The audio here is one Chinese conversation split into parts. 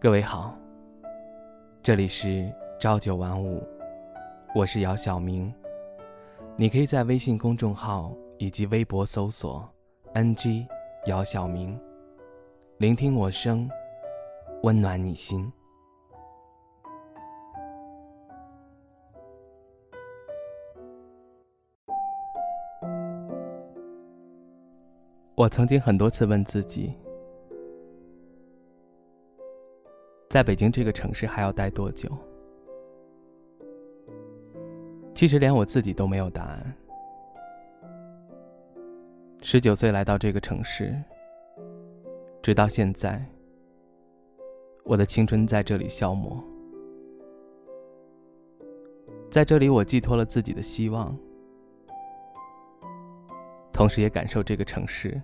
各位好，这里是朝九晚五，我是姚晓明。你可以在微信公众号以及微博搜索 “ng 姚晓明”，聆听我声，温暖你心。我曾经很多次问自己。在北京这个城市还要待多久？其实连我自己都没有答案。十九岁来到这个城市，直到现在，我的青春在这里消磨。在这里，我寄托了自己的希望，同时也感受这个城市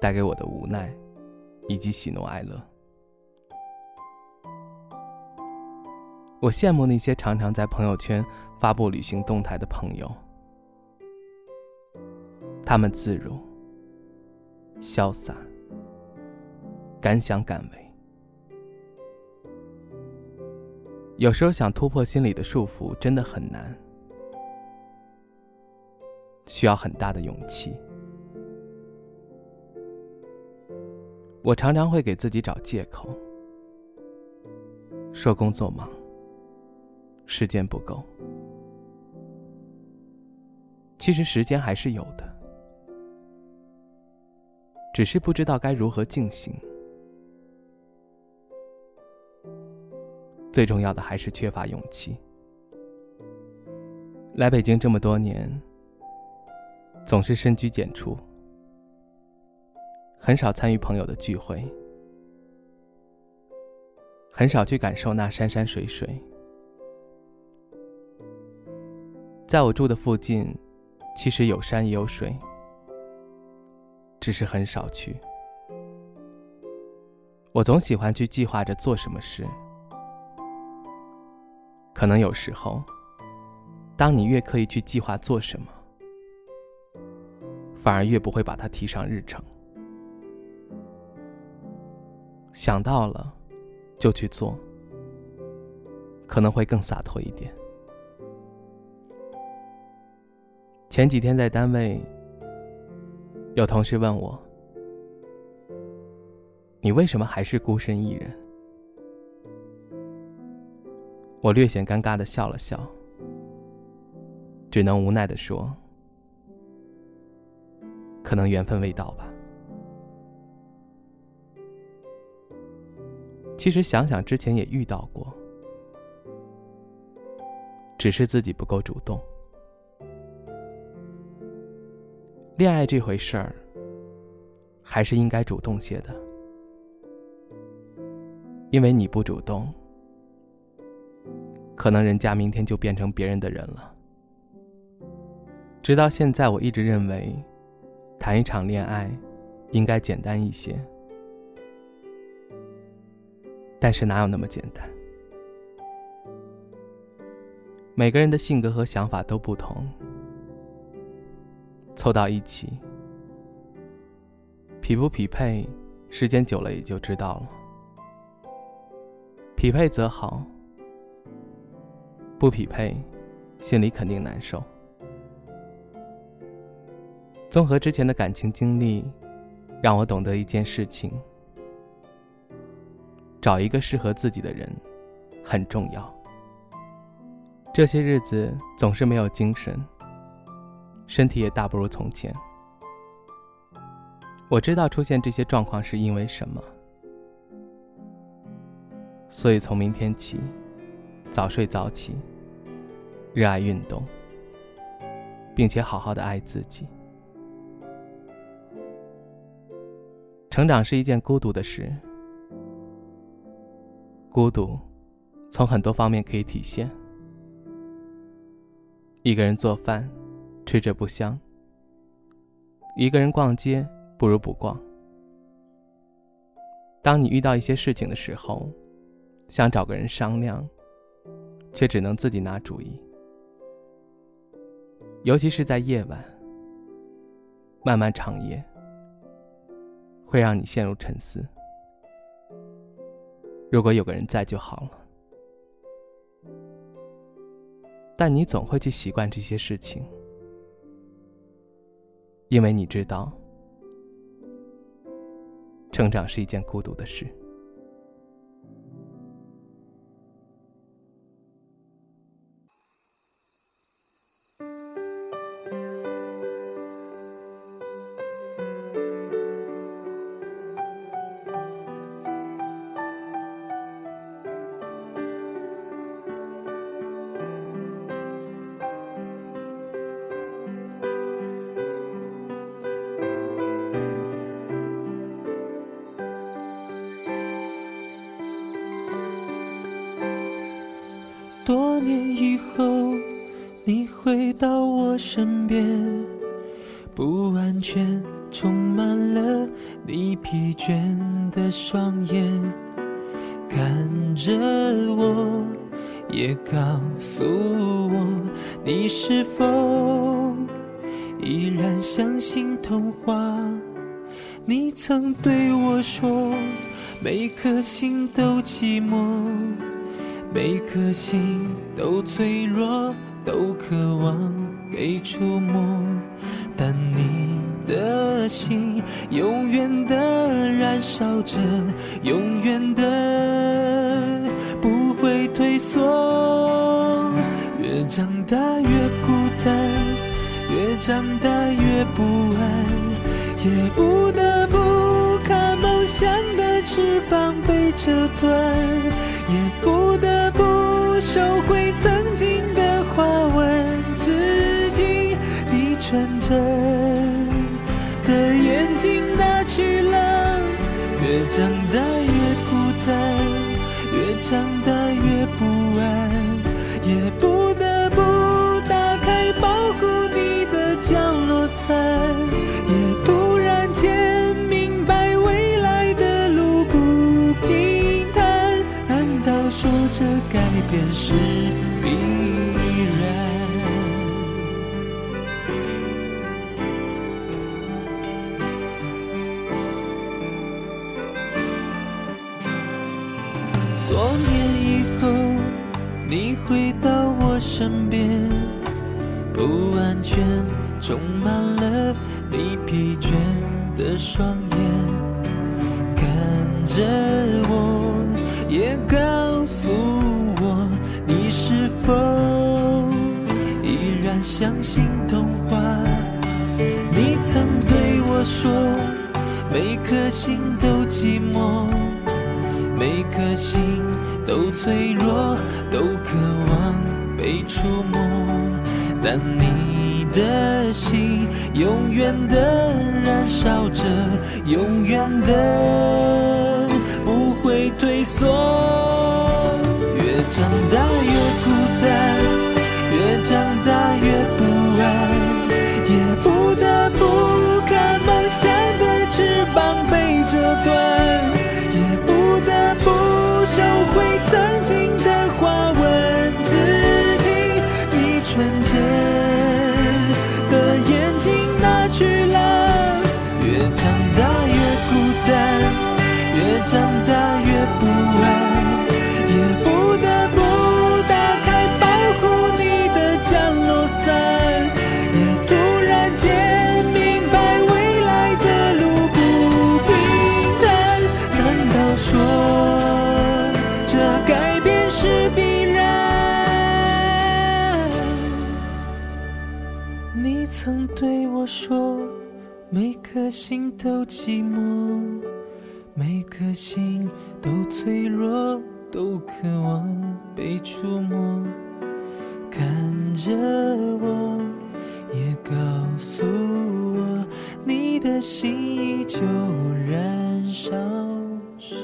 带给我的无奈，以及喜怒哀乐。我羡慕那些常常在朋友圈发布旅行动态的朋友，他们自如、潇洒、敢想敢为。有时候想突破心里的束缚，真的很难，需要很大的勇气。我常常会给自己找借口，说工作忙。时间不够，其实时间还是有的，只是不知道该如何进行。最重要的还是缺乏勇气。来北京这么多年，总是深居简出，很少参与朋友的聚会，很少去感受那山山水水。在我住的附近，其实有山也有水，只是很少去。我总喜欢去计划着做什么事，可能有时候，当你越刻意去计划做什么，反而越不会把它提上日程。想到了，就去做，可能会更洒脱一点。前几天在单位，有同事问我：“你为什么还是孤身一人？”我略显尴尬的笑了笑，只能无奈的说：“可能缘分未到吧。”其实想想之前也遇到过，只是自己不够主动。恋爱这回事儿，还是应该主动些的，因为你不主动，可能人家明天就变成别人的人了。直到现在，我一直认为，谈一场恋爱，应该简单一些，但是哪有那么简单？每个人的性格和想法都不同。凑到一起，匹不匹配，时间久了也就知道了。匹配则好，不匹配，心里肯定难受。综合之前的感情经历，让我懂得一件事情：找一个适合自己的人很重要。这些日子总是没有精神。身体也大不如从前。我知道出现这些状况是因为什么，所以从明天起，早睡早起，热爱运动，并且好好的爱自己。成长是一件孤独的事，孤独从很多方面可以体现。一个人做饭。吃着不香。一个人逛街不如不逛。当你遇到一些事情的时候，想找个人商量，却只能自己拿主意。尤其是在夜晚，漫漫长夜会让你陷入沉思。如果有个人在就好了。但你总会去习惯这些事情，因为你知道，成长是一件孤独的事。回到我身边，不安全充满了你疲倦的双眼，看着我，也告诉我，你是否依然相信童话？你曾对我说，每颗心都寂寞。每颗心都脆弱，都渴望被触摸，但你的心永远的燃烧着，永远的不会退缩。越长大越孤单，越长大越不安，也不得不看梦想的翅膀被折断，也不得不。收回曾长大越孤单，越长大越不安，也不得不打开保护你的降落伞，也突然间明白未来的路不平坦。难道说这改变是的双眼，看着我，也告诉我，你是否依然相信童话？你曾对我说，每颗心都寂寞。每颗心都脆弱，都渴望被触摸，但你的心永远的燃烧着，永远的不会退缩。越长大越颗心都脆弱，都渴望被触摸。看着我，也告诉我，你的心依旧燃烧着。